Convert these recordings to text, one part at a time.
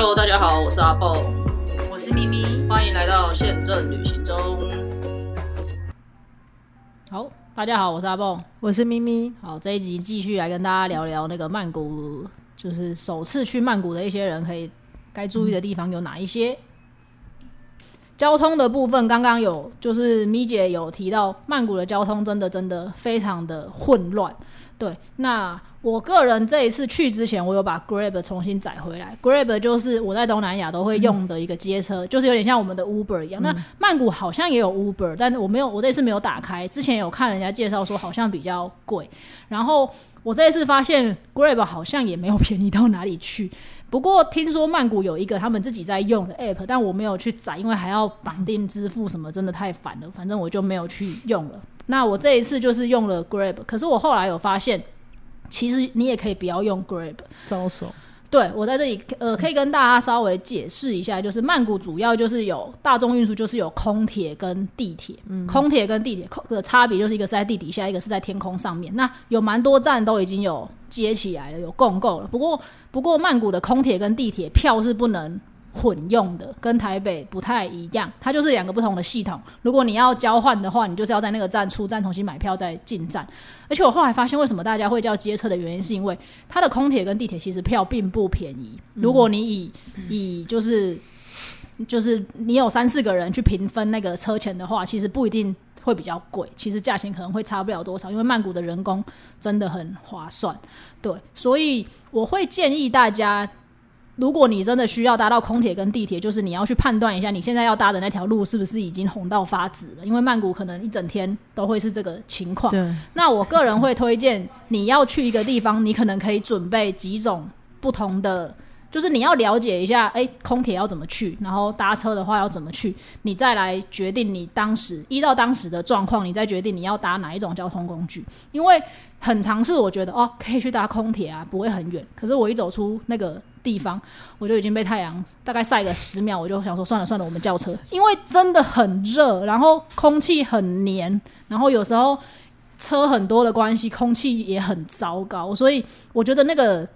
Hello，大家好，我是阿豹，我是咪咪。欢迎来到宪政旅行中。好，大家好，我是阿蹦。我是咪咪，好，这一集继续来跟大家聊聊那个曼谷，就是首次去曼谷的一些人可以该注意的地方有哪一些。交通的部分，刚刚有就是咪姐有提到，曼谷的交通真的真的非常的混乱。对，那我个人这一次去之前，我有把 Grab 重新载回来。Grab 就是我在东南亚都会用的一个街车，就是有点像我们的 Uber 一样。那曼谷好像也有 Uber，但是我没有，我这次没有打开。之前有看人家介绍说好像比较贵，然后我这一次发现 Grab 好像也没有便宜到哪里去。不过听说曼谷有一个他们自己在用的 app，但我没有去载，因为还要绑定支付什么，真的太烦了。反正我就没有去用了。那我这一次就是用了 Grab，可是我后来有发现，其实你也可以不要用 Grab。招手。对我在这里呃，可以跟大家稍微解释一下，就是曼谷主要就是有大众运输，就是有空铁跟地铁。空铁跟地铁空的差别就是一个是在地底下，一个是在天空上面。那有蛮多站都已经有接起来了，有共购了。不过不过曼谷的空铁跟地铁票是不能。混用的跟台北不太一样，它就是两个不同的系统。如果你要交换的话，你就是要在那个站出站重新买票再进站。而且我后来发现，为什么大家会叫接车的原因，是因为它的空铁跟地铁其实票并不便宜。如果你以以就是就是你有三四个人去平分那个车钱的话，其实不一定会比较贵。其实价钱可能会差不了多少，因为曼谷的人工真的很划算。对，所以我会建议大家。如果你真的需要搭到空铁跟地铁，就是你要去判断一下你现在要搭的那条路是不是已经红到发紫了，因为曼谷可能一整天都会是这个情况。那我个人会推荐你要去一个地方，你可能可以准备几种不同的。就是你要了解一下，哎，空铁要怎么去，然后搭车的话要怎么去，你再来决定你当时依照当时的状况，你再决定你要搭哪一种交通工具。因为很尝试，我觉得哦，可以去搭空铁啊，不会很远。可是我一走出那个地方，我就已经被太阳大概晒个十秒，我就想说算了算了，我们叫车，因为真的很热，然后空气很黏，然后有时候车很多的关系，空气也很糟糕，所以我觉得那个。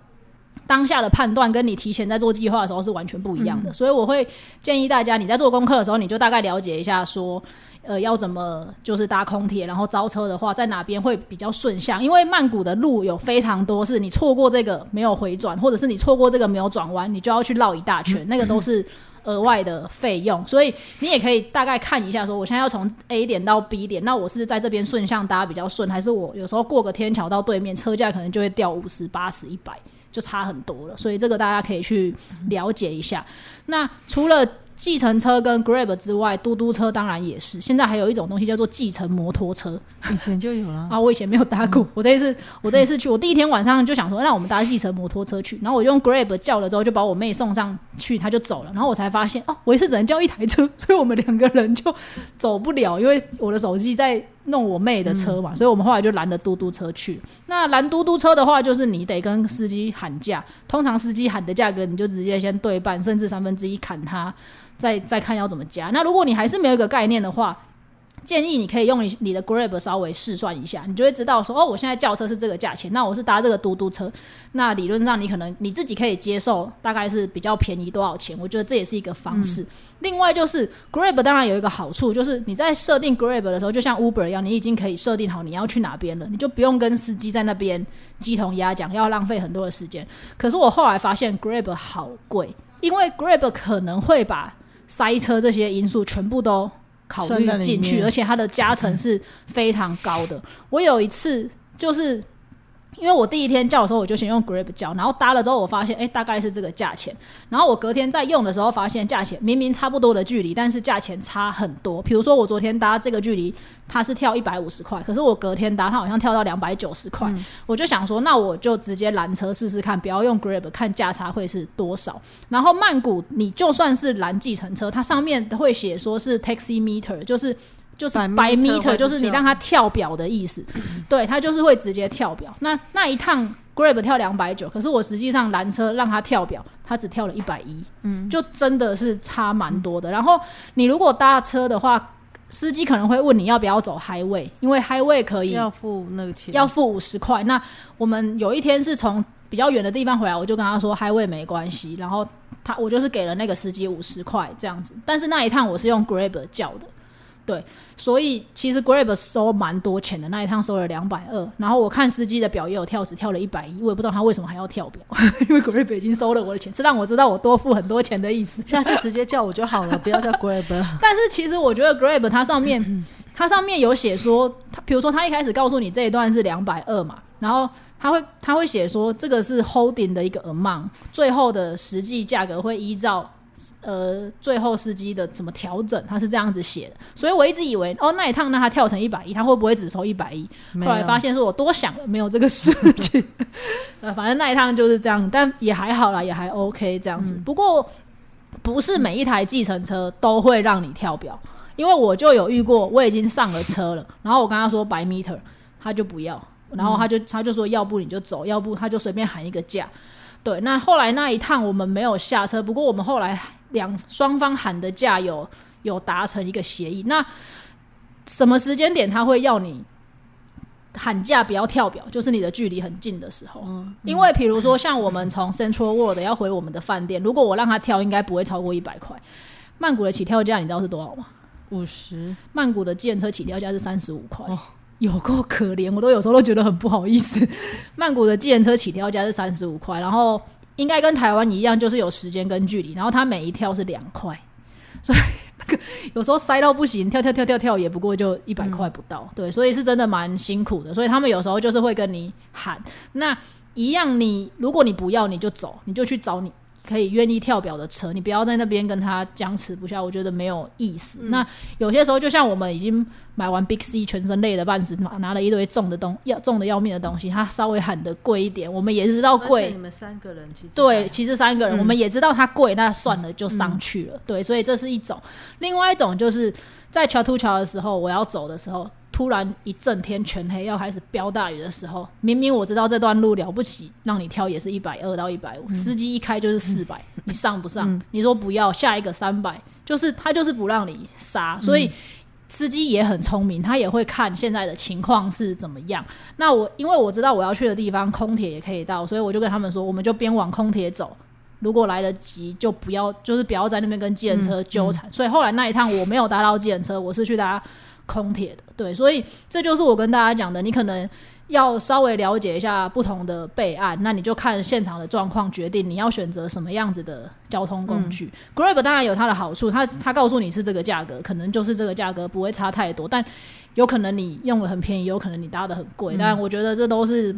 当下的判断跟你提前在做计划的时候是完全不一样的，所以我会建议大家，你在做功课的时候，你就大概了解一下，说，呃，要怎么就是搭空铁，然后招车的话，在哪边会比较顺向？因为曼谷的路有非常多，是你错过这个没有回转，或者是你错过这个没有转弯，你就要去绕一大圈，那个都是额外的费用。所以你也可以大概看一下，说我现在要从 A 点到 B 点，那我是在这边顺向搭比较顺，还是我有时候过个天桥到对面，车价可能就会掉五十、八十、一百。就差很多了，所以这个大家可以去了解一下。那除了计程车跟 Grab 之外，嘟嘟车当然也是。现在还有一种东西叫做计程摩托车，以前就有了啊。我以前没有搭过，我这一次我这一次去，我第一天晚上就想说，那我们搭计程摩托车去。然后我用 Grab 叫了之后，就把我妹送上去，她就走了。然后我才发现，哦，我一次只能叫一台车，所以我们两个人就走不了，因为我的手机在。弄我妹的车嘛，所以我们后来就拦了嘟嘟车去。那拦嘟嘟车的话，就是你得跟司机喊价，通常司机喊的价格，你就直接先对半，甚至三分之一砍他，再再看要怎么加。那如果你还是没有一个概念的话，建议你可以用你的 Grab 稍微试算一下，你就会知道说哦，我现在叫车是这个价钱，那我是搭这个嘟嘟车，那理论上你可能你自己可以接受，大概是比较便宜多少钱？我觉得这也是一个方式。另外就是 Grab 当然有一个好处，就是你在设定 Grab 的时候，就像 Uber 一样，你已经可以设定好你要去哪边了，你就不用跟司机在那边鸡同鸭讲，要浪费很多的时间。可是我后来发现 Grab 好贵，因为 Grab 可能会把塞车这些因素全部都。考虑进去，而且它的加成是非常高的。我有一次就是。因为我第一天叫的时候，我就先用 Grab 叫，然后搭了之后，我发现哎，大概是这个价钱。然后我隔天再用的时候，发现价钱明明差不多的距离，但是价钱差很多。比如说我昨天搭这个距离，它是跳一百五十块，可是我隔天搭，它好像跳到两百九十块。我就想说，那我就直接拦车试试看，不要用 Grab，看价差会是多少。然后曼谷，你就算是拦计程车，它上面会写说是 Taxi Meter，就是。就是白 meter，就是你让它跳表的意思，对，它就是会直接跳表。那那一趟 Grab 跳两百九，可是我实际上拦车让它跳表，它只跳了一百一，嗯，就真的是差蛮多的。然后你如果搭车的话，司机可能会问你要不要走 Highway，因为 Highway 可以要付那个钱，要付五十块。那我们有一天是从比较远的地方回来，我就跟他说 Highway 没关系，然后他我就是给了那个司机五十块这样子，但是那一趟我是用 Grab 叫的。对，所以其实 Grab 收蛮多钱的，那一趟收了两百二。然后我看司机的表也有跳，只跳了一百一，我也不知道他为什么还要跳表，因为 Grab 已经收了我的钱，是让我知道我多付很多钱的意思。下次直接叫我就好了，不要叫 Grab。但是其实我觉得 Grab 它上面它上面有写说，它比如说它一开始告诉你这一段是两百二嘛，然后他会他会写说这个是 holding 的一个 amount，最后的实际价格会依照。呃，最后司机的怎么调整，他是这样子写的，所以我一直以为，哦，那一趟那他跳成一百一，他会不会只收一百一？后来发现是我多想了，没有这个事情。呃，反正那一趟就是这样，但也还好啦，也还 OK 这样子。不过不是每一台计程车都会让你跳表，因为我就有遇过，我已经上了车了，然后我跟他说百 meter，他就不要，然后他就他就说要不你就走，要不他就随便喊一个价。对，那后来那一趟我们没有下车，不过我们后来两双方喊的价有有达成一个协议。那什么时间点他会要你喊价不要跳表？就是你的距离很近的时候。嗯，因为比如说像我们从 Central World 要回我们的饭店，如果我让他跳，应该不会超过一百块。曼谷的起跳价你知道是多少吗？五十。曼谷的建车起跳价是三十五块。有够可怜，我都有时候都觉得很不好意思。曼谷的计程车起跳价是三十五块，然后应该跟台湾一样，就是有时间跟距离，然后它每一跳是两块，所以那个有时候塞到不行，跳跳跳跳跳也不过就一百块不到，对，所以是真的蛮辛苦的。所以他们有时候就是会跟你喊，那一样你如果你不要你就走，你就去找你。可以愿意跳表的车，你不要在那边跟他僵持不下，我觉得没有意思。那有些时候，就像我们已经买完 Big C 全身累的半死，拿拿了一堆重的东要重的要命的东西，他稍微喊的贵一点，我们也知道贵。你们三个人其实对，其实三个人我们也知道它贵，那算了就上去了。对，所以这是一种。另外一种就是在桥突桥的时候，我要走的时候。突然一阵天全黑，要开始飙大雨的时候，明明我知道这段路了不起，让你挑也是一百二到一百五，司机一开就是四百，你上不上？你说不要，下一个三百，就是他就是不让你杀，所以司机也很聪明，他也会看现在的情况是怎么样。那我因为我知道我要去的地方空铁也可以到，所以我就跟他们说，我们就边往空铁走，如果来得及就不要，就是不要在那边跟计程车纠缠。所以后来那一趟我没有搭到计程车，我是去搭。空铁的，对，所以这就是我跟大家讲的，你可能要稍微了解一下不同的备案，那你就看现场的状况决定你要选择什么样子的交通工具。Grab 当然有它的好处，它它告诉你是这个价格，可能就是这个价格，不会差太多，但有可能你用的很便宜，有可能你搭的很贵，但我觉得这都是。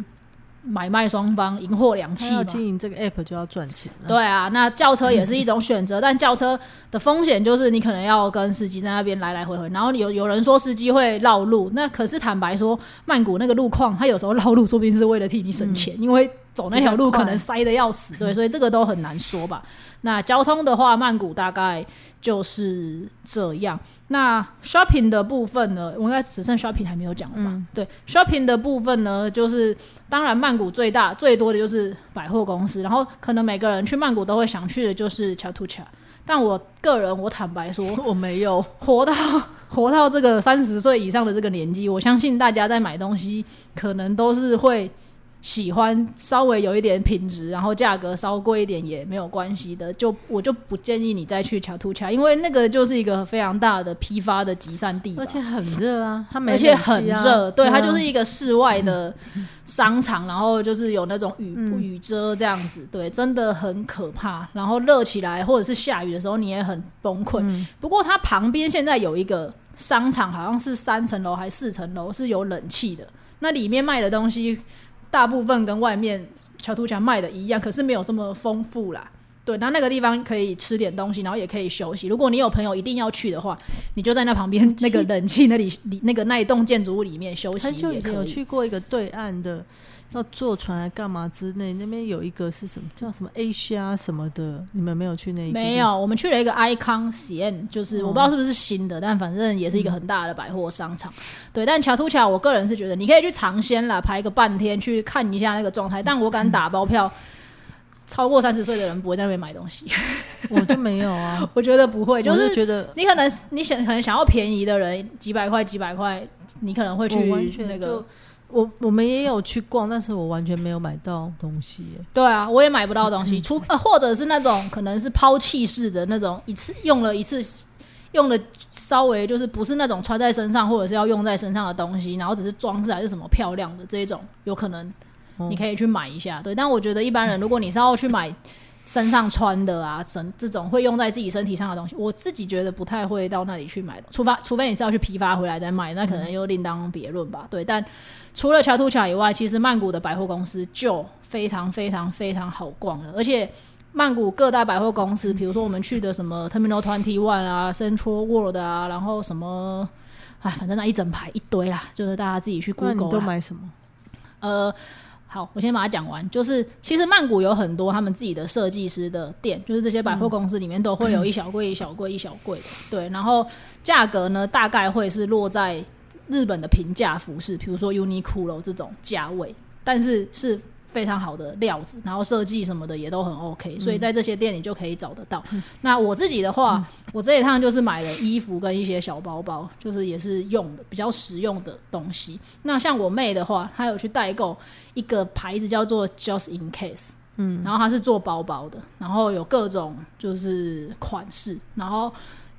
买卖双方赢货两气嘛，经营这个 app 就要赚钱。对啊，那轿车也是一种选择，但轿车的风险就是你可能要跟司机在那边来来回回，然后有有人说司机会绕路，那可是坦白说，曼谷那个路况，他有时候绕路说不定是为了替你省钱，因为。走那条路可能塞的要死，对，所以这个都很难说吧。那交通的话，曼谷大概就是这样。那 shopping 的部分呢，我应该只剩 shopping 还没有讲吧？对，shopping 的部分呢，就是当然曼谷最大最多的就是百货公司，然后可能每个人去曼谷都会想去的就是乔图恰。但我个人，我坦白说，我没有活到活到这个三十岁以上的这个年纪，我相信大家在买东西可能都是会。喜欢稍微有一点品质，然后价格稍贵一点也没有关系的，就我就不建议你再去桥突桥，因为那个就是一个非常大的批发的集散地，而且很热啊，它而且很热，对，它就是一个室外的商场，然后就是有那种雨雨遮这样子，对，真的很可怕。然后热起来或者是下雨的时候，你也很崩溃。不过它旁边现在有一个商场，好像是三层楼还是四层楼，是有冷气的，那里面卖的东西。大部分跟外面桥图家卖的一样，可是没有这么丰富啦。对，那那个地方可以吃点东西，然后也可以休息。如果你有朋友一定要去的话，你就在那旁边那个冷气那里 里那个那一栋建筑物里面休息。很久以前有去过一个对岸的。要坐船来干嘛之类？那边有一个是什么叫什么 Asia 什么的？你们没有去那？没有，我们去了一个 Icon c n，就是我不知道是不是新的，但反正也是一个很大的百货商场。对，但乔图乔，我个人是觉得你可以去尝鲜啦，排个半天去看一下那个状态。但我敢打包票，超过三十岁的人不会在那边买东西。我就没有啊，我觉得不会，就是觉得你可能你想可能想要便宜的人，几百块几百块，你可能会去那个。我我们也有去逛，但是我完全没有买到东西。对啊，我也买不到东西，除呃或者是那种可能是抛弃式的那种，一次用了一次，用了稍微就是不是那种穿在身上或者是要用在身上的东西，然后只是装饰还是什么漂亮的这一种，有可能哦你可以去买一下。对，但我觉得一般人如果你是要去买身上穿的啊，身这种会用在自己身体上的东西，我自己觉得不太会到那里去买的，除非除非你是要去批发回来再卖，那可能又另当别论吧。对，但除了乔图卡以外，其实曼谷的百货公司就非常非常非常好逛了，而且曼谷各大百货公司，比如说我们去的什么 Terminal Twenty One 啊、Central World 啊，然后什么，哎，反正那一整排一堆啦，就是大家自己去 Google 啦。都买什么？呃，好，我先把它讲完。就是其实曼谷有很多他们自己的设计师的店，就是这些百货公司里面都会有一小柜、一小柜、一小柜的。对，然后价格呢，大概会是落在日本的平价服饰，比如说 Uniqlo 这种价位，但是是。非常好的料子，然后设计什么的也都很 OK，所以在这些店里就可以找得到。那我自己的话，我这一趟就是买了衣服跟一些小包包，就是也是用的比较实用的东西。那像我妹的话，她有去代购一个牌子叫做 Just in Case，嗯，然后它是做包包的，然后有各种就是款式，然后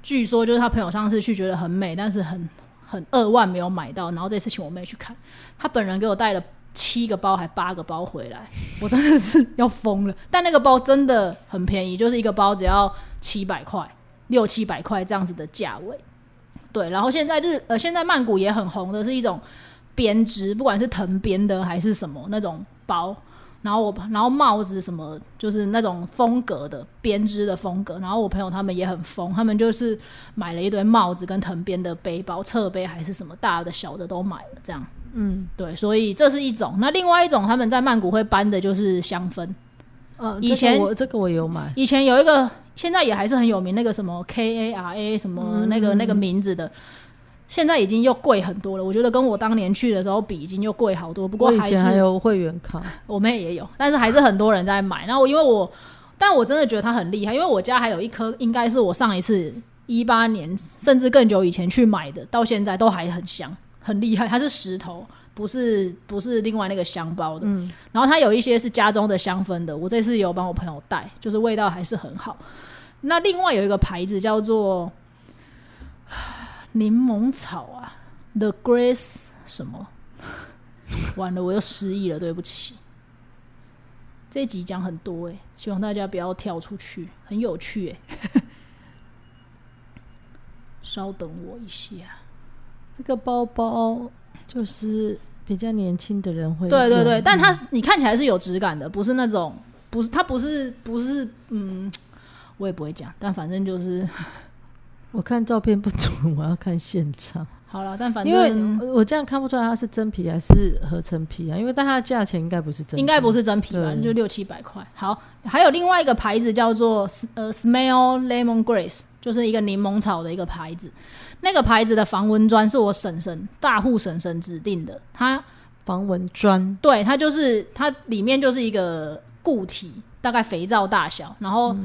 据说就是她朋友上次去觉得很美，但是很很二万没有买到，然后这次请我妹去看，她本人给我带了。七个包还八个包回来，我真的是要疯了。但那个包真的很便宜，就是一个包只要七百块，六七百块这样子的价位。对，然后现在日呃，现在曼谷也很红的是一种编织，不管是藤编的还是什么那种包，然后我然后帽子什么就是那种风格的编织的风格，然后我朋友他们也很疯，他们就是买了一堆帽子跟藤编的背包、侧背还是什么大的小的都买了，这样。嗯，对，所以这是一种。那另外一种他们在曼谷会搬的就是香氛，呃，以前这个我这个我有买，以前有一个，现在也还是很有名，那个什么 K A R A 什么那个、那个名字的，现在已经又贵很多了。我觉得跟我当年去的时候比，已经又贵好多。不过以还是前还有会员卡，我妹也有，但是还是很多人在买。然后因为我，但我真的觉得它很厉害，因为我家还有一颗，应该是我上一次一八年甚至更久以前去买的，到现在都还很香，很厉害。它是石头。不是不是另外那个香包的，嗯，然后它有一些是家中的香氛的，我这次有帮我朋友带，就是味道还是很好。那另外有一个牌子叫做 柠檬草啊，The Grace 什么？完了，我又失忆了，对不起。这一集讲很多哎、希望大家不要跳出去，很有趣哎、稍等我一下。这个包包就是比较年轻的人会对对对，但它你看起来是有质感的，不是那种不是它不是不是嗯，我也不会讲，但反正就是我看照片不准，我要看现场，好了，但反因为正我这样看不出来它是真皮还是合成皮啊，因为但它的价钱应该不是真皮，应该不是真皮吧，对就六七百块。好，还有另外一个牌子叫做呃 Smell Lemon Grace，就是一个柠檬草的一个牌子。那个牌子的防蚊砖是我婶婶大户婶婶指定的，它防蚊砖，对它就是它里面就是一个固体，大概肥皂大小，然后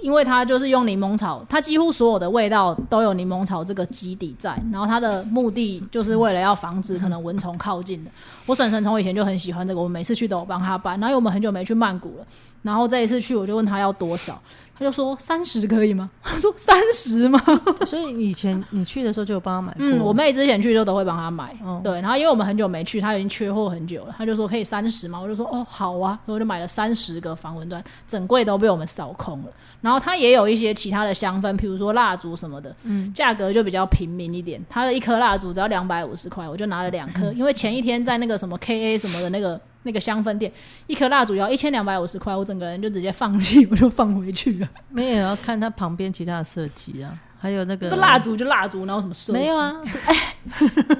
因为它就是用柠檬草，它几乎所有的味道都有柠檬草这个基底在，然后它的目的就是为了要防止可能蚊虫靠近的。我婶婶从以前就很喜欢这个，我每次去都有帮她搬。然后我们很久没去曼谷了，然后这一次去我就问她要多少，她就说三十可以吗？我说三十吗？所以以前你去的时候就有帮他买，嗯，我妹之前去就都会帮他买，哦对。然后因为我们很久没去，他已经缺货很久了，他就说可以三十嘛，我就说哦好啊，所以我就买了三十个防蚊砖，整柜都被我们扫空了。然后它也有一些其他的香氛，譬如说蜡烛什么的，嗯，价格就比较平民一点。它的一颗蜡烛只要两百五十块，我就拿了两颗，因为前一天在那个什么 KA 什么的那个那个香氛店，一颗蜡烛要一千两百五十块，我整个人就直接放弃，我就放回去了。没有要看它旁边其他的设计啊，还有那个那蜡烛就蜡烛，然后什么设计没有，啊，哎，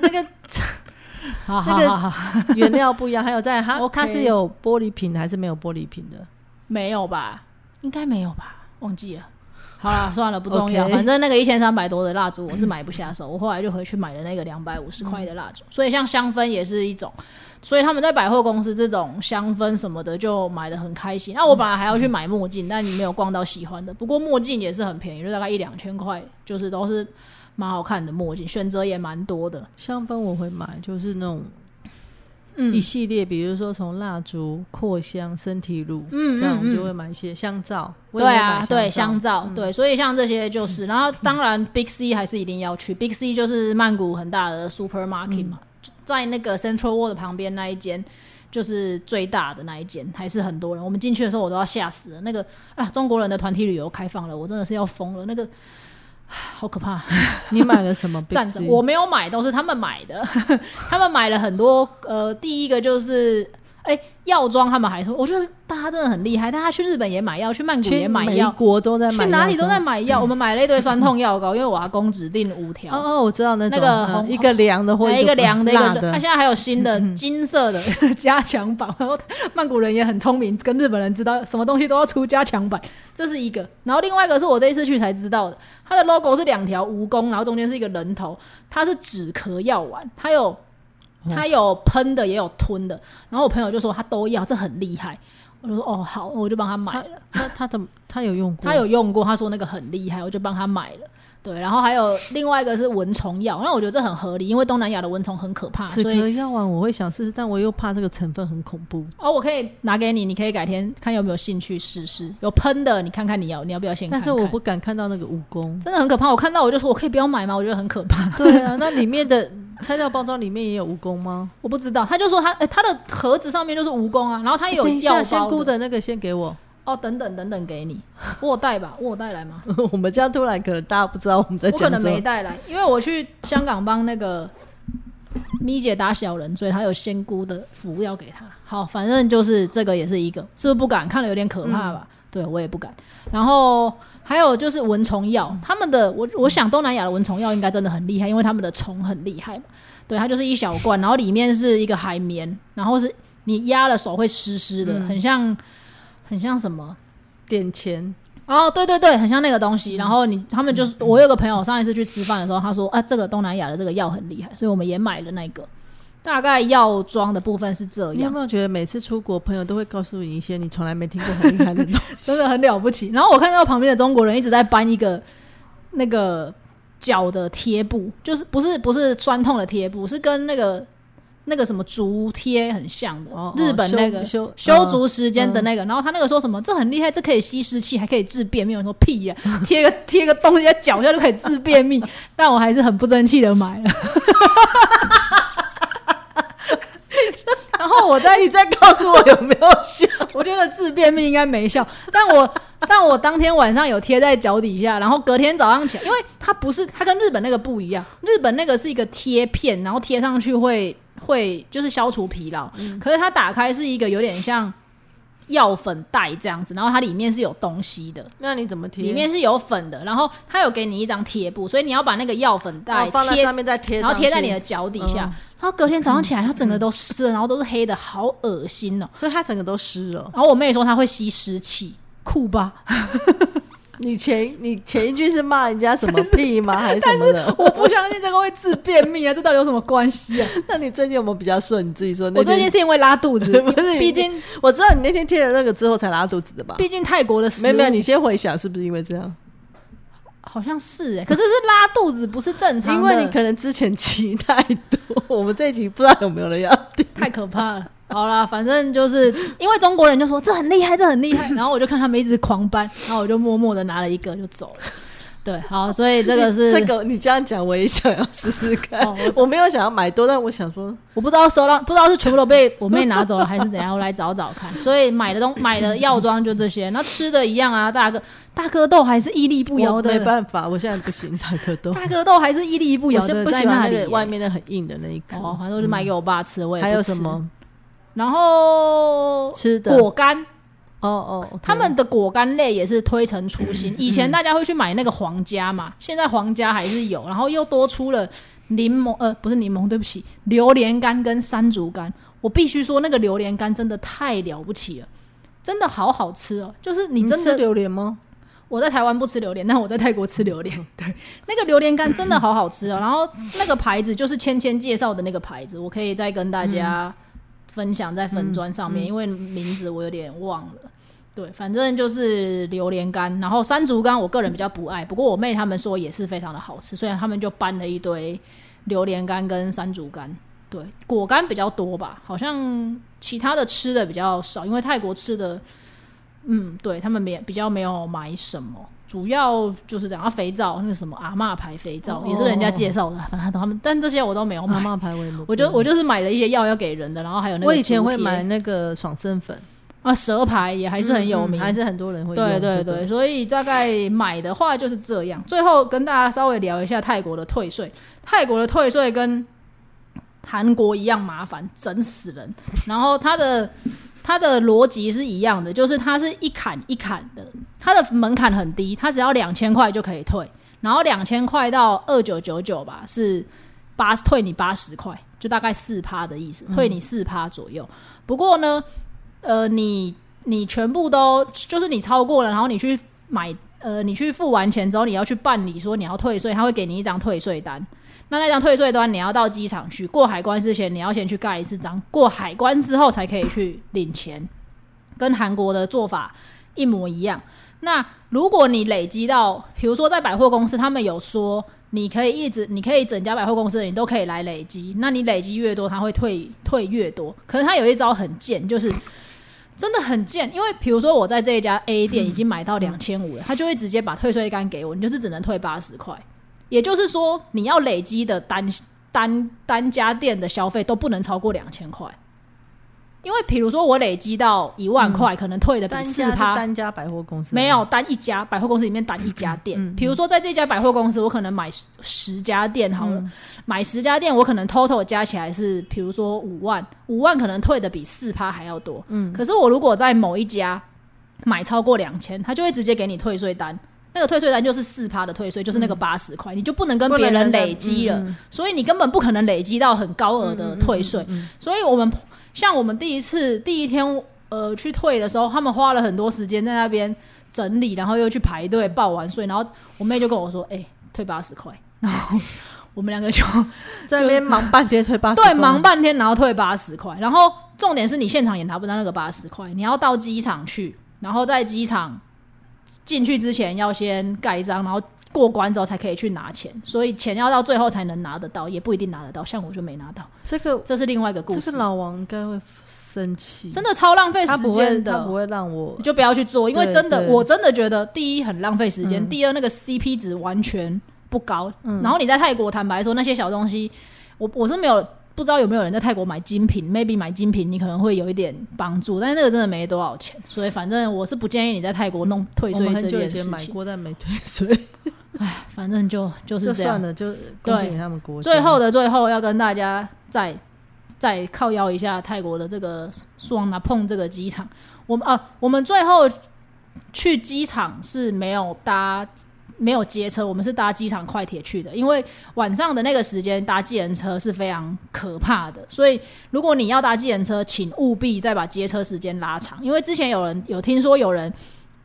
那个好好那个好好，原料不一样，还有在它 OK 它是有玻璃瓶的还是没有玻璃瓶的？没有吧？应该没有吧？忘记了。好了，算了，不重要。反正那个一千三百多的蜡烛我是买不下手，我后来就回去买了那个两百五十块的蜡烛。所以像香氛也是一种，所以他们在百货公司这种香氛什么的就买的很开心。那我本来还要去买墨镜，但你没有逛到喜欢的。不过墨镜也是很便宜，就大概一两千块，就是都是蛮好看的墨镜，选择也蛮多的。香氛我会买，就是那种嗯一系列，比如说从蜡烛、扩香、身体乳，嗯这样我们嗯就会买一些香皂。对，啊对香香皂，对，所以像这些就是，然后当然 Big C 还是一定要去，Big C 就是曼谷很大的 supermarket 嘛，在那个 Central World 旁边那一间。就是最大的那一间，还是很多人。我们进去的时候，我都要吓死了。那个啊，中国人的团体旅游开放了，我真的是要疯了。那个 好可怕，你买了什么 Big 站着我没有买，都是他们买的。他们买了很多，呃，第一个就是哎、药妆，他们还说，我觉得大家真的很厉害。大家去日本也买药，去曼谷也买药，国都在买，去哪里都在。买药。我们买了一堆酸痛药膏，因为我阿公指定五条。哦哦，我知道那那个红嗯一个凉的一个凉的，一个辣的它现在还有新的金色的 加强版，然后曼谷人也很聪明，跟日本人知道什么东西都要出加强版，这是一个。然后另外一个是我这一次去才知道的，它的 logo 是两条蜈蚣，然后中间是一个人头，它是止咳药丸，它有它有喷的也有吞的。然后我朋友就说他都要，这很厉害。我就说哦好，我就帮他买了。那他怎么他有用过？他有用过，他说那个很厉害，我就帮他买了。对，然后还有另外一个是蚊虫药，那我觉得这很合理，因为东南亚的蚊虫很可怕，止所以咳药丸我会想试试，但我又怕这个成分很恐怖。哦，我可以拿给你，你可以改天看有没有兴趣试试。有喷的，你看看你要你要不要先看看？但是我不敢看到那个蜈蚣。真的很可怕，我看到我就说我可以不要买吗？我觉得很可怕。对啊，那里面的材料包装里面也有蜈蚣吗？我不知道，他就说他哎、他的盒子上面就是蜈蚣啊，然后他有药包仙姑的那个先给我。哦，等等等等给你，我有带吧，我有带来吗？我们这样突然可能大家不知道我们在我可能。没带来，因为我去香港帮那个咪姐打小人，所以她有仙姑的符要给她。好，反正就是这个也是一个，是不是不敢看了有点可怕吧？对我也不敢。然后还有就是蚊虫药，他们的我我想东南亚的蚊虫药应该真的很厉害，因为他们的虫很厉害嘛。对，它就是一小罐，然后里面是一个海绵，然后是你压了手会湿湿的，很像很像什么？点钱，哦，对对对，很像那个东西。然后你他们就是，我有个朋友上一次去吃饭的时候，他说啊，这个东南亚的这个药很厉害，所以我们也买了那个。大概药妆的部分是这样，你有没有觉得每次出国，朋友都会告诉你一些你从来没听过很厉害的东西？真的很了不起。然后我看到旁边的中国人一直在搬一个那个脚的贴布，就是不是不是酸痛的贴布，是跟那个那个什么足贴很像的，日本那个修修足时间的那个。然后他那个说什么这很厉害，这可以吸湿气，还可以治便秘。我说屁呀、贴个贴个东西在脚下就可以治便秘，但我还是很不争气的买了。然后我在你再告诉我有没有效？我觉得治便秘应该没效，但我但我当天晚上有贴在脚底下，然后隔天早上起来，因为它不是它跟日本那个不一样，日本那个是一个贴片，然后贴上去会会就是消除疲劳，可是它打开是一个有点像药粉袋这样子，然后它里面是有东西的，那你怎么贴？里面是有粉的，然后它有给你一张贴布，所以你要把那个药粉袋贴哦放在上面再贴，然后贴在你的脚底下，嗯然后隔天早上起来，它整个都湿了，然后都是黑的，好恶心哦。所以它整个都湿了。然后我妹说它会吸湿气，酷吧？你前你前一句是骂人家什么屁吗？还是什么的？我不相信这个会治便秘啊，这到底有什么关系啊？那你最近有没有比较顺？你自己说。我最近是因为拉肚子 不是，毕竟我知道你那天贴了那个之后才拉肚子的吧？毕竟泰国的食没有没有，你先回想是不是因为这样？好像是哎、可是是拉肚子，不是正常的，因为你可能之前骑太多，我们这一集不知道有没有人要听。太可怕了。好啦，反正就是因为中国人就说这很厉害，这很厉害，然后我就看他们一直狂搬，然后我就默默的拿了一个就走了。对，好，所以这个是 这个你这样讲，我也想要试试看。哦我没有想要买多，但我想说，我不知道收到，不知道是全部都被我妹拿走了还是怎样，我来找找看。所以买的东买的药妆就这些，那吃的一样啊，大哥大哥豆还是屹立不摇的没，办法，我现在不行，大哥豆。大哥豆还是屹立不摇的是不喜欢在那个外面的很硬的那一颗。哦，反正我就买给我爸吃，我也不还有什？么然后吃的？果干，哦哦他们的果干类也是推陈出新。以前大家会去买那个皇家嘛，现在皇家还是有，然后又多出了柠檬，呃，不是柠檬，对不起，榴莲干跟山竹干。我必须说，那个榴莲干真的太了不起了，真的好好吃哦！就是你真吃的，榴莲吗？我在台湾不吃榴莲，但我在泰国吃榴莲。对，那个榴莲干真的好好吃哦。然后那个牌子就是芊芊介绍的那个牌子，我可以再跟大家分享在粉砖上面，因为名字我有点忘了。对，反正就是榴莲干，然后山竹干，我个人比较不爱，不过我妹他们说也是非常的好吃，所以他们就搬了一堆榴莲干跟山竹干。对，果干比较多吧，好像其他的吃的比较少，因为泰国吃的，嗯，对他们没比较没有买什么，主要就是这样。啊肥皂那个什么阿嬷牌肥皂、哦也是人家介绍的，反正他们，但这些我都没有买。妈妈牌我也没我就我就是买了一些药要给人的，然后还有那个我以前会买那个爽身粉，啊蛇牌也还是很有名，嗯嗯还是很多人会用对对对，所以大概买的话就是这样。最后跟大家稍微聊一下泰国的退税，泰国的退税跟韩国一样麻烦，整死人。然后它的它的逻辑是一样的，就是它是一砍一砍的，它的门槛很低，它只要两千块就可以退，然后两千块到二九九九吧，是八退你八十块，就大概四趴的意思，退你四趴左右。不过呢，呃，你你全部都就是你超过了，然后你去买，呃，你去付完钱之后，你要去办理说你要退税，他会给你一张退税单。那那张退税单你要到机场去过海关之前，你要先去盖一次章，过海关之后才可以去领钱，跟韩国的做法一模一样。那如果你累积到，比如说在百货公司，他们有说你可以一直，你可以整家百货公司你都可以来累积，那你累积越多，他会退退越多。可是他有一招很贱，就是真的很贱，因为比如说我在这一家 A 店已经买到两千五了，他就会直接把退税单给我，你就是只能退八十块。也就是说，你要累积的单单单家店的消费都不能超过两千块。因为比如说我累积到一万块，可能退的比四趴，单家百货公司没有单一家百货公司里面单一家店。嗯比如说在这家百货公司，我可能买十十家店好了，买十家店，我可能 total 加起来是，比如说五万，五万可能退的比四趴还要多。嗯，可是我如果在某一家买超过两千，他就会直接给你退税单。那个退税单就是四趴的退税，就是那个八十块，你就不能跟别人累积了，所以你根本不可能累积到很高额的退税。所以我们像我们第一次第一天呃去退的时候，他们花了很多时间在那边整理，然后又去排队报完税，然后我妹就跟我说：“哎、退八十块。”然后我们两个 就在那边忙半天退八十，对忙半天，然后退八十块。然后重点是你现场也拿不到那个八十块，你要到机场去，然后在机场进去之前要先盖章，然后过关之后才可以去拿钱，所以钱要到最后才能拿得到，也不一定拿得到。像我就没拿到，这个这是另外一个故事。这个老王应该会生气，真的超浪费时间的他不。会让我你就不要去做，因为真的，我真的觉得第一很浪费时间，嗯第二那个 CP 值完全不高。然后你在泰国，坦白说那些小东西，我我是没有不知道有没有人在泰国买精品，maybe 买精品你可能会有一点帮助，但是那个真的没多少钱，所以反正我是不建议你在泰国弄退税这很久以前件事情。买过，但没退税，反正就就是这样。了，就恭喜他们国家。最后的最后，要跟大家再再靠邀一下泰国的这个苏旺拿碰这个机场。我们啊，我们最后去机场是没有搭。没有接车，我们是搭机场快铁去的，因为晚上的那个时间搭计程车是非常可怕的，所以如果你要搭计程车，请务必再把接车时间拉长，因为之前有人有听说有人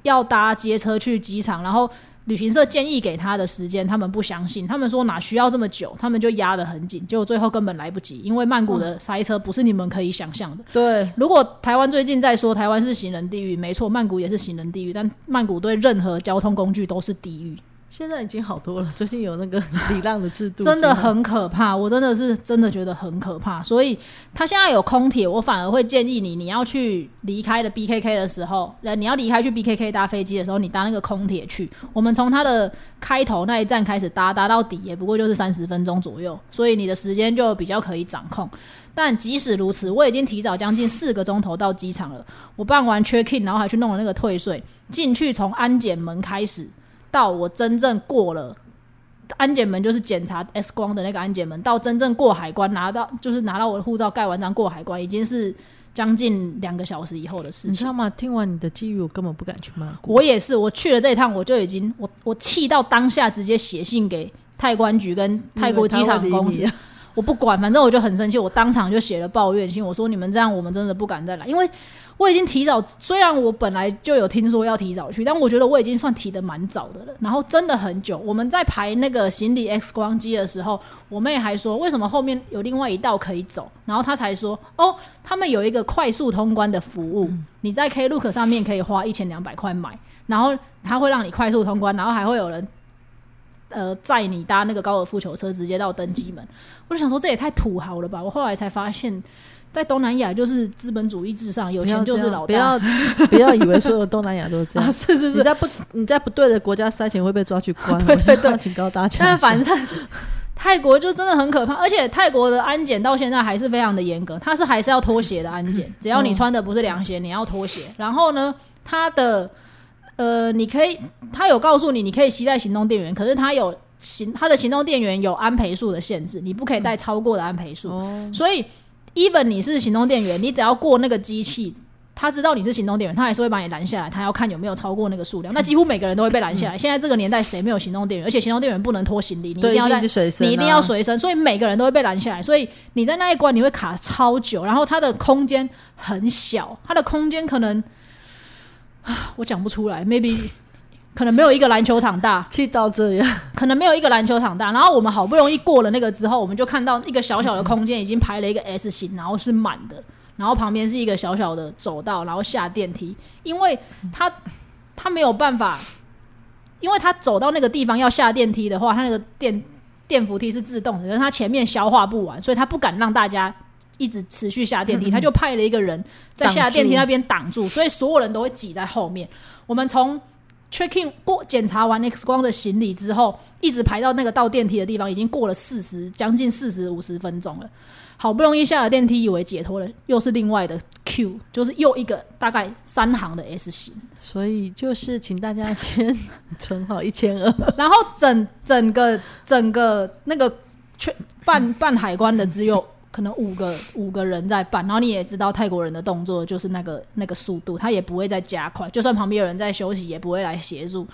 要搭接车去机场，然后旅行社建议给他的时间，他们不相信，他们说哪需要这么久，他们就压得很紧，结果最后根本来不及，因为曼谷的塞车不是你们可以想象的。对如果台湾最近在说台湾是行人地狱，没错，曼谷也是行人地狱，但曼谷对任何交通工具都是地狱，现在已经好多了，最近有那个 礼让的制度，真的很可怕。我真的是真的觉得很可怕，所以他现在有空铁，我反而会建议你，你要去离开的 BKK 的时候，呃，你要离开去 BKK 搭飞机的时候，你搭那个空铁去。我们从它的开头那一站开始搭，搭到底也不过就是三十分钟左右，所以你的时间就比较可以掌控。但即使如此，我已经提早将近四个钟头到机场了。我办完 check in，然后还去弄了那个退税，进去从安检门开始到我真正过了。安检门就是检查 X 光的那个安检门，到真正过海关拿到就是拿到我的护照盖完章过海关，已经是将近两个小时以后的事情。你知道吗？听完你的机遇，我根本不敢去曼谷。我也是，我去了这一趟，我就已经我我气到当下直接写信给泰关局跟泰国机场公司我不管，反正我就很生气，我当场就写了抱怨信，我说你们这样我们真的不敢再来，因为我已经提早，虽然我本来就有听说要提早去，但我觉得我已经算提的蛮早的了。然后真的很久，我们在排那个行李 X 光机的时候，我妹还说为什么后面有另外一道可以走，然后她才说哦，他们有一个快速通关的服务，你在 Klook 上面可以花一千两百块买，然后他会让你快速通关，然后还会有人呃载你搭那个高尔夫球车直接到登机门。我就想说这也太土豪了吧！我后来才发现，在东南亚就是资本主义至上，有钱就是老不大。要 不要以为所有东南亚都是这样 啊，。是是是，你在不你在不对的国家塞钱会被抓去关，对对对我请高大家。但反正泰国就真的很可怕，而且泰国的安检到现在还是非常的严格，它是还是要脱鞋的安检，只要你穿的不是凉鞋，你要脱鞋。然后呢，它的呃，你可以，他有告诉你你可以携带行动电源，可是他有行他的行动电源有安培数的限制，你不可以带超过的安培数。哦，所以，even 你是行动电源，你只要过那个机器，他知道你是行动电源，他还是会把你拦下来，他要看有没有超过那个数量。那 几乎每个人都会被拦下来。现在这个年代，谁没有行动电源？而且行动电源不能拖行李，你一定，要随身啊，你一定要随身，所以每个人都会被拦下来。所以你在那一关你会卡超久，然后它的空间很小，它的空间可能啊，我讲不出来，maybe 可能没有一个篮球场大。气到这样，可能没有一个篮球场大。然后我们好不容易过了那个之后，我们就看到一个小小的空间已经排了一个 S 型，然后是满的，然后旁边是一个小小的走道，然后下电梯，因为他他没有办法，因为他走到那个地方要下电梯的话，他那个电电扶梯是自动的，可是他前面消化不完，所以他不敢让大家。一直持续下电梯，他就派了一个人在下电梯那边挡住，所以所有人都会挤在后面。我们从 checking 过检查完 X 光的行李之后，一直排到那个到电梯的地方，已经过了四十将近四十五十分钟了。好不容易下了电梯，以为解脱了，又是另外的 Q，就是又一个大概三行的 S 型，所以就是请大家先存好一千二，然后整整个整个那个确办办海关的只有。可能五个五个人在办，然后你也知道泰国人的动作就是那个那个速度，他也不会再加快，就算旁边有人在休息，也不会来协助。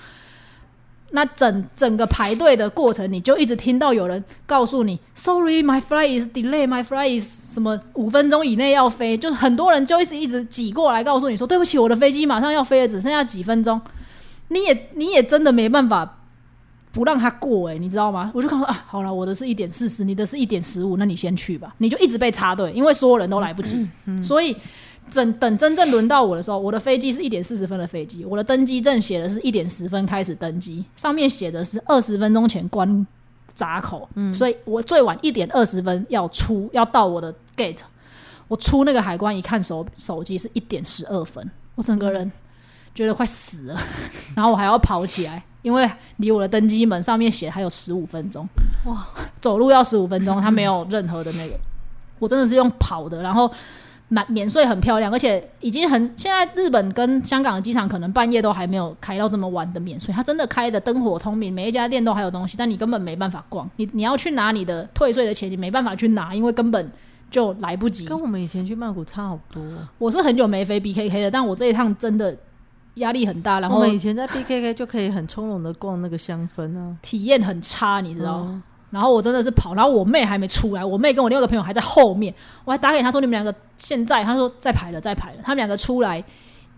那整整个排队的过程，你就一直听到有人告诉你，Sorry, my flight is delay. my flight is 什么五分钟以内要飞，就是很多人就一直一直挤过来告诉你说，对不起，我的飞机马上要飞了，只剩下几分钟。你也你也真的没办法不让他过哎、你知道吗？我就看说啊，好了，我的是一点四十，你的是一点十五，那你先去吧。你就一直被插队，因为所有人都来不及，所以等等真正轮到我的时候，我的飞机是一点四十分的飞机，我的登机证写的是一点十分开始登机，上面写的是二十分钟前关闸口，所以我最晚一点二十分要出，要到我的 gate。我出那个海关一看手手机是一点十二分，我整个人觉得快死了，然后我还要跑起来，因为离我的登机门上面写还有十五分钟，哇，走路要十五分钟，它没有任何的那个，我真的是用跑的，然后满免税很漂亮，而且已经很现在日本跟香港的机场可能半夜都还没有开到这么晚的免税，它真的开的灯火通明，每一家店都还有东西，但你根本没办法逛，你你要去拿你的退税的钱，你没办法去拿，因为根本就来不及。跟我们以前去曼谷差好多。我是很久没飞 BKK 了，但我这一趟真的压力很大，然后我们以前在 BKK 就可以很从容的逛那个香氛啊，体验很差，你知道。嗯然后我真的是跑，然后我妹还没出来，我妹跟我另外一个朋友还在后面，我还打给她说你们两个现在，她说在排了，在排了，他们两个出来。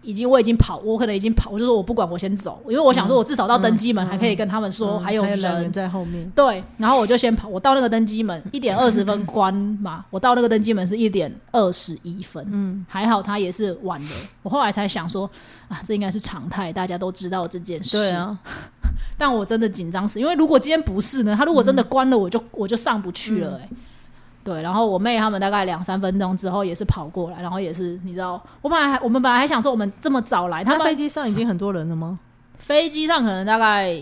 已经，我已经跑，我可能已经跑，我就说我不管，我先走，因为我想说，我至少到登机门还可以跟他们说嗯还有人。还有人，在后面，对，然后我就先跑，我到那个登机门一点二十分关嘛，我到那个登机门是一点二十一分，嗯，还好他也是晚的，我后来才想说啊，这应该是常态，大家都知道这件事，对啊，但我真的紧张死，因为如果今天不是呢，他如果真的关了，我就我就上不去了、欸，对，然后我妹他们大概两三分钟之后也是跑过来，然后也是你知道，我本来还我们本来还想说我们这么早来，他们飞机上已经很多人了吗？飞机上可能大概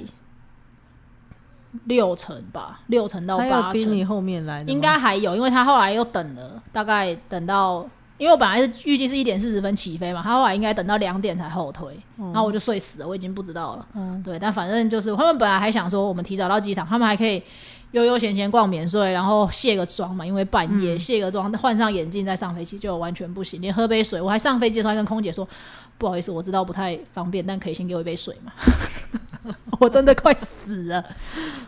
六成吧，六成到八成，比你后面来的应该还有，因为他后来又等了，大概等到。因为我本来是预计是一点四十分起飞嘛，他后来应该等到两点才后推，然后我就睡死了，我已经不知道了。嗯对，但反正就是他们本来还想说我们提早到机场，他们还可以悠悠闲闲逛免税，然后卸个妆嘛，因为半夜、卸个妆，换上眼镜再上飞机就完全不行，连喝杯水，我还上飞机的时候还跟空姐说不好意思，我知道不太方便，但可以先给我一杯水嘛。我真的快死了。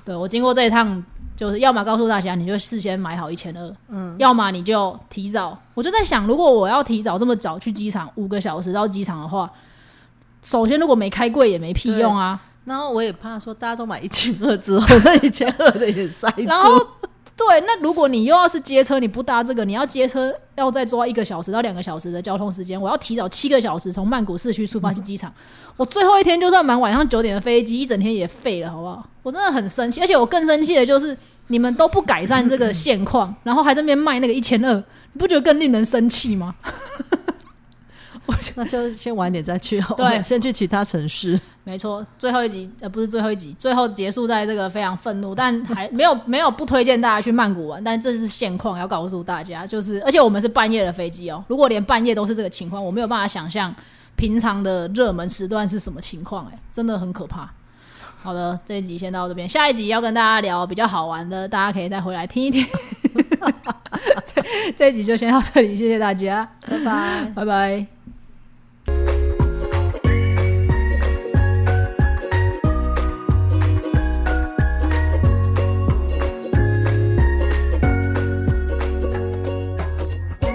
对我经过这一趟，就是要么告诉大家你就事先买好一千二，嗯，要么你就提早。我就在想，如果我要提早这么早去机场五个小时到机场的话，首先如果没开柜也没屁用啊。然后我也怕说大家都买一千二之后，那一千二的也塞住。然后对，那如果你又要是接车，你不搭这个，你要接车要再抓一个小时到两个小时的交通时间，我要提早七个小时从曼谷市区出发去机场。我最后一天就算买晚上九点的飞机，一整天也废了，好不好？我真的很生气，而且我更生气的就是你们都不改善这个 现况，然后还在那边卖那个一千二，你不觉得更令人生气吗？那就先晚点再去，对先去其他城市。没错，最后一集呃不是最后一集，最后结束在这个非常愤怒，但还没有没有不推荐大家去曼谷玩，但这是现况，要告诉大家，就是而且我们是半夜的飞机哦，如果连半夜都是这个情况，我没有办法想象平常的热门时段是什么情况，哎，真的很可怕。好的，这一集先到这边，下一集要跟大家聊比较好玩的，大家可以再回来听一听。这这一集就先到这里，谢谢大家，拜拜。拜拜。